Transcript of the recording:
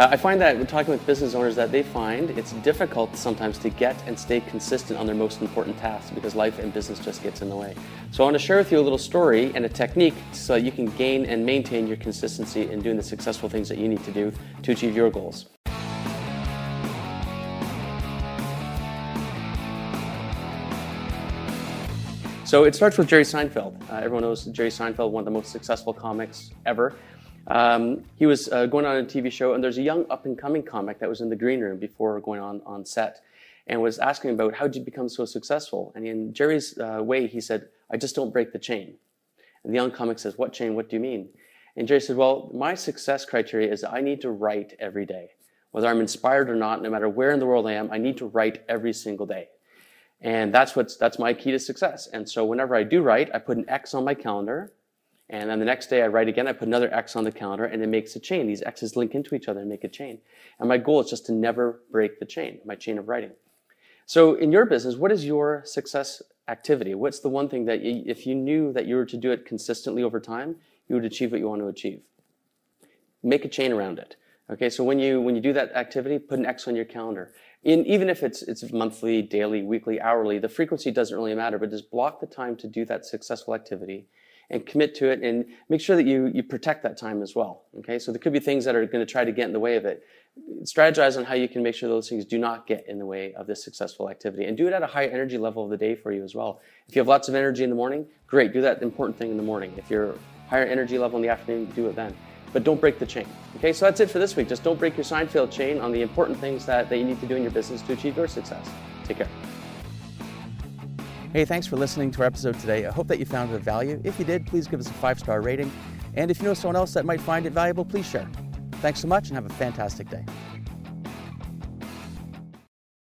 Uh, I find that when talking with business owners that they find it's difficult sometimes to get and stay consistent on their most important tasks because life and business just gets in the way. So I want to share with you a little story and a technique so that you can gain and maintain your consistency in doing the successful things that you need to do to achieve your goals. So it starts with Jerry Seinfeld. Uh, everyone knows Jerry Seinfeld, one of the most successful comics ever. Um, he was uh, going on a TV show, and there's a young up and coming comic that was in the green room before going on on set, and was asking about how did you become so successful. And in Jerry's uh, way, he said, "I just don't break the chain." And the young comic says, "What chain? What do you mean?" And Jerry said, "Well, my success criteria is I need to write every day, whether I'm inspired or not. No matter where in the world I am, I need to write every single day." And that's what's that's my key to success. And so whenever I do write, I put an X on my calendar. And then the next day I write again, I put another X on the calendar and it makes a chain. These X's link into each other and make a chain. And my goal is just to never break the chain, my chain of writing. So in your business, what is your success activity? What's the one thing that you, if you knew that you were to do it consistently over time, you would achieve what you want to achieve? Make a chain around it. Okay, so when you when you do that activity, put an X on your calendar in, even if it's, it's monthly, daily, weekly, hourly, the frequency doesn't really matter, but just block the time to do that successful activity and commit to it and make sure that you, you protect that time as well. Okay, so there could be things that are going to try to get in the way of it. Strategize on how you can make sure those things do not get in the way of this successful activity and do it at a high energy level of the day for you as well. If you have lots of energy in the morning, great, do that important thing in the morning. If you're higher energy level in the afternoon, do it then but don't break the chain. Okay, so that's it for this week. Just don't break your Seinfeld chain on the important things that, that you need to do in your business to achieve your success. Take care. Hey, thanks for listening to our episode today. I hope that you found it of value. If you did, please give us a five star rating. And if you know someone else that might find it valuable, please share. Thanks so much and have a fantastic day.